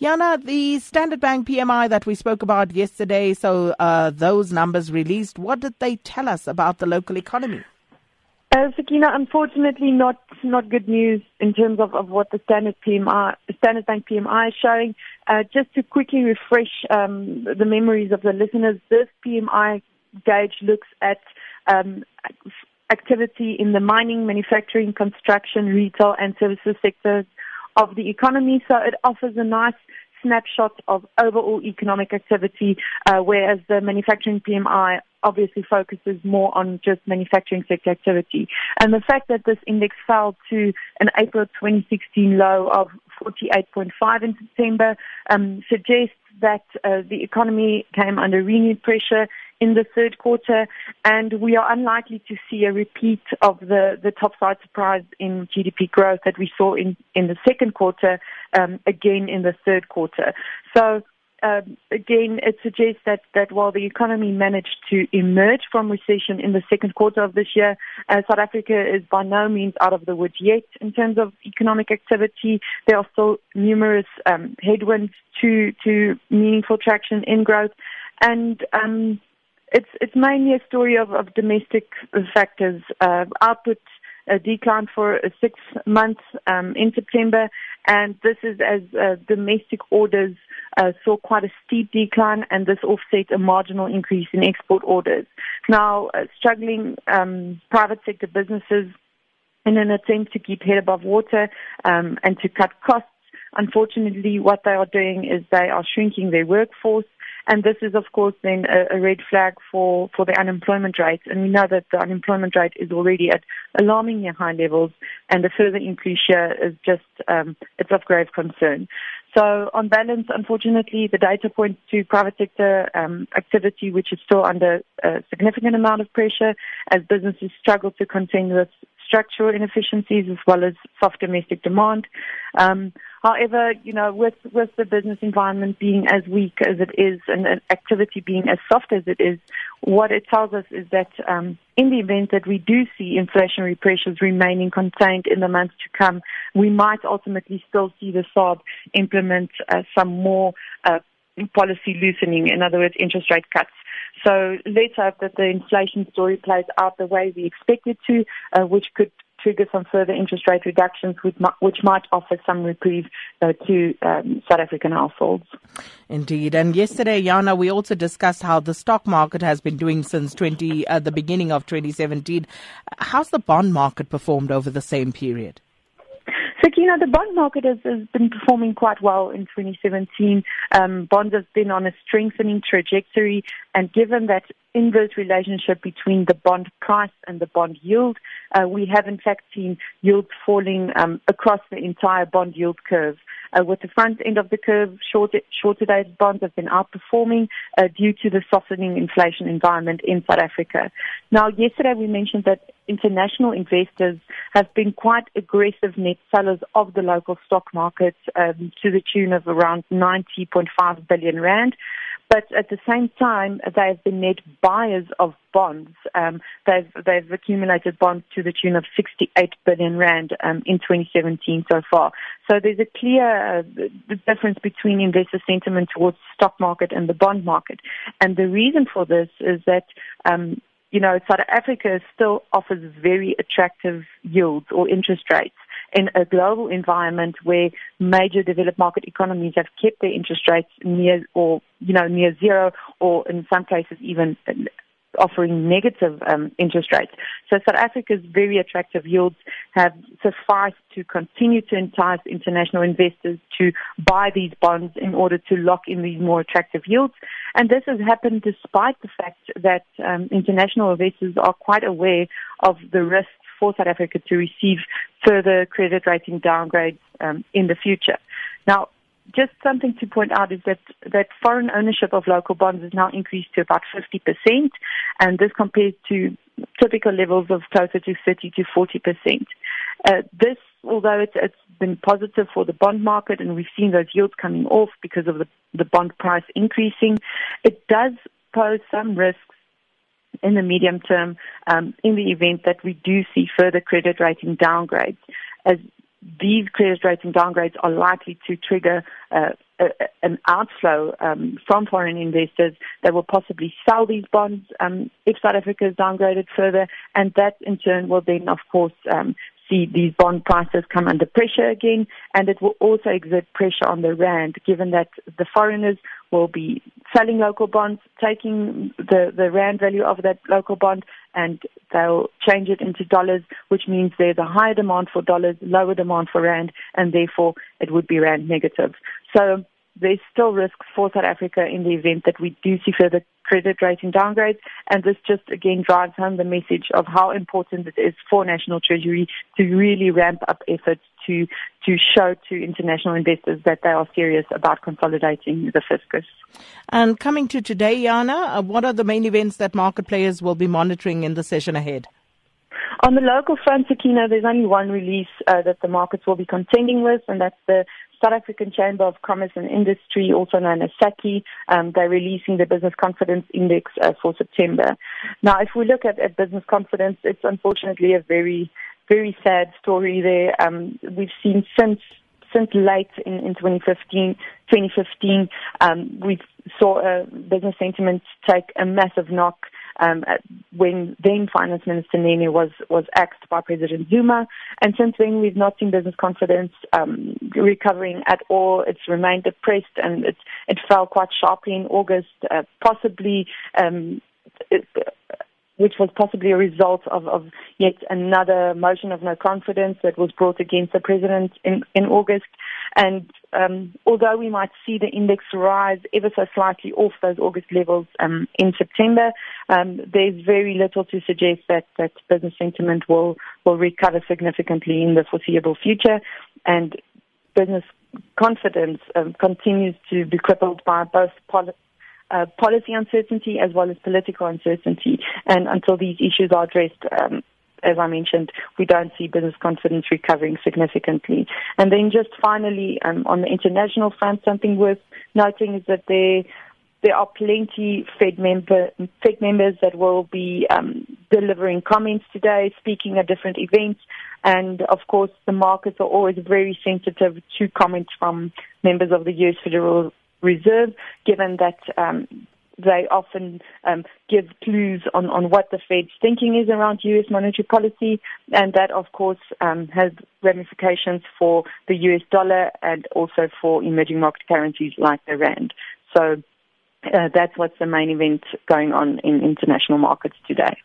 Jana, the Standard Bank PMI that we spoke about yesterday, so uh, those numbers released, what did they tell us about the local economy? Uh, Sakina, unfortunately, not not good news in terms of, of what the Standard PMI, Standard Bank PMI is showing. Uh, just to quickly refresh um, the memories of the listeners, this PMI gauge looks at um, activity in the mining, manufacturing, construction, retail, and services sectors of the economy. So it offers a nice snapshot of overall economic activity, uh, whereas the manufacturing PMI obviously focuses more on just manufacturing sector activity. And the fact that this index fell to an April 2016 low of 48.5 in September um, suggests that uh, the economy came under renewed pressure in the third quarter, and we are unlikely to see a repeat of the, the top side surprise in GDP growth that we saw in, in the second quarter um, again in the third quarter. So um, again, it suggests that, that while the economy managed to emerge from recession in the second quarter of this year, uh, South Africa is by no means out of the woods yet in terms of economic activity. There are still numerous um, headwinds to to meaningful traction in growth, and um, it's it's mainly a story of, of domestic factors. Uh, output uh, declined for six months um, in September, and this is as uh, domestic orders uh, saw quite a steep decline, and this offset a marginal increase in export orders. Now, uh, struggling um, private sector businesses in an attempt to keep head above water um, and to cut costs. Unfortunately, what they are doing is they are shrinking their workforce and this is, of course, then a, a red flag for, for the unemployment rate. And we know that the unemployment rate is already at alarmingly high levels, and the further increase here is just, um, it's of grave concern. So on balance, unfortunately, the data points to private sector um, activity, which is still under a significant amount of pressure as businesses struggle to contain this structural inefficiencies as well as soft domestic demand. Um, however, you know, with, with the business environment being as weak as it is and activity being as soft as it is, what it tells us is that um, in the event that we do see inflationary pressures remaining contained in the months to come, we might ultimately still see the SARB implement uh, some more uh, policy loosening, in other words, interest rate cuts. So let's hope that the inflation story plays out the way we expect it to, uh, which could trigger some further interest rate reductions, which might, which might offer some reprieve uh, to um, South African households. Indeed. And yesterday, Jana, we also discussed how the stock market has been doing since 20, uh, the beginning of 2017. How's the bond market performed over the same period? you know, the bond market has, has been performing quite well in 2017. Um, bonds have been on a strengthening trajectory, and given that inverse relationship between the bond price and the bond yield, uh, we have in fact seen yields falling um, across the entire bond yield curve. Uh, with the front end of the curve, shorter, shorter dated bonds have been outperforming uh, due to the softening inflation environment in South Africa. Now, yesterday we mentioned that international investors have been quite aggressive net sellers of the local stock market um, to the tune of around 90.5 billion rand. But at the same time, they have been net buyers of bonds. Um, they've they've accumulated bonds to the tune of 68 billion rand um, in 2017 so far. So there's a clear uh, difference between investor sentiment towards stock market and the bond market. And the reason for this is that um, you know, South Africa still offers very attractive yields or interest rates in a global environment where major developed market economies have kept their interest rates near or, you know, near zero or in some cases even offering negative um, interest rates. So South Africa's very attractive yields have sufficed to continue to entice international investors to buy these bonds in order to lock in these more attractive yields. And this has happened despite the fact that um, international investors are quite aware of the risks for South Africa to receive further credit rating downgrades um, in the future. Now, just something to point out is that, that foreign ownership of local bonds has now increased to about 50%, and this compares to typical levels of closer to 30 to 40%. Uh, this, although it's, it's been positive for the bond market, and we've seen those yields coming off because of the, the bond price increasing, it does pose some risks in the medium term um, in the event that we do see further credit rating downgrades. As these credit rating downgrades are likely to trigger uh, a, an outflow um, from foreign investors that will possibly sell these bonds um, if South Africa is downgraded further, and that in turn will then, of course, um, see these bond prices come under pressure again, and it will also exert pressure on the rand, given that the foreigners will be selling local bonds, taking the, the rand value of that local bond, and they'll change it into dollars, which means there's a higher demand for dollars, lower demand for rand, and therefore it would be rand negative. So there's still risk for South Africa in the event that we do see further credit rating downgrades. And this just again drives home the message of how important it is for National Treasury to really ramp up efforts to to show to international investors that they are serious about consolidating the fiscus. And coming to today, Jana, uh, what are the main events that market players will be monitoring in the session ahead? On the local front, Sakina, there's only one release uh, that the markets will be contending with, and that's the South African Chamber of Commerce and Industry, also known as SACCI, Um, they're releasing the Business Confidence Index uh, for September. Now, if we look at, at business confidence, it's unfortunately a very, very sad story there. Um, we've seen since since late in, in 2015, 2015 um, we saw uh, business sentiment take a massive knock um, when then Finance Minister Nene was, was axed by President Zuma. And since then, we've not seen business confidence um, recovering at all. It's remained depressed and it, it fell quite sharply in August, uh, possibly. Um, it, which was possibly a result of, of yet another motion of no confidence that was brought against the president in, in August. And um, although we might see the index rise ever so slightly off those August levels um, in September, um, there's very little to suggest that, that business sentiment will, will recover significantly in the foreseeable future. And business confidence um, continues to be crippled by both uh, policy uncertainty as well as political uncertainty. And until these issues are addressed, um, as I mentioned, we don't see business confidence recovering significantly. And then just finally, um, on the international front, something worth noting is that there there are plenty Fed member Fed members that will be um, delivering comments today, speaking at different events, and of course the markets are always very sensitive to comments from members of the U.S. Federal Reserve, given that um, they often um, give clues on, on what the Fed's thinking is around U.S. monetary policy, and that, of course, um, has ramifications for the U.S. dollar and also for emerging market currencies like the rand. So uh, that's what's the main event going on in international markets today.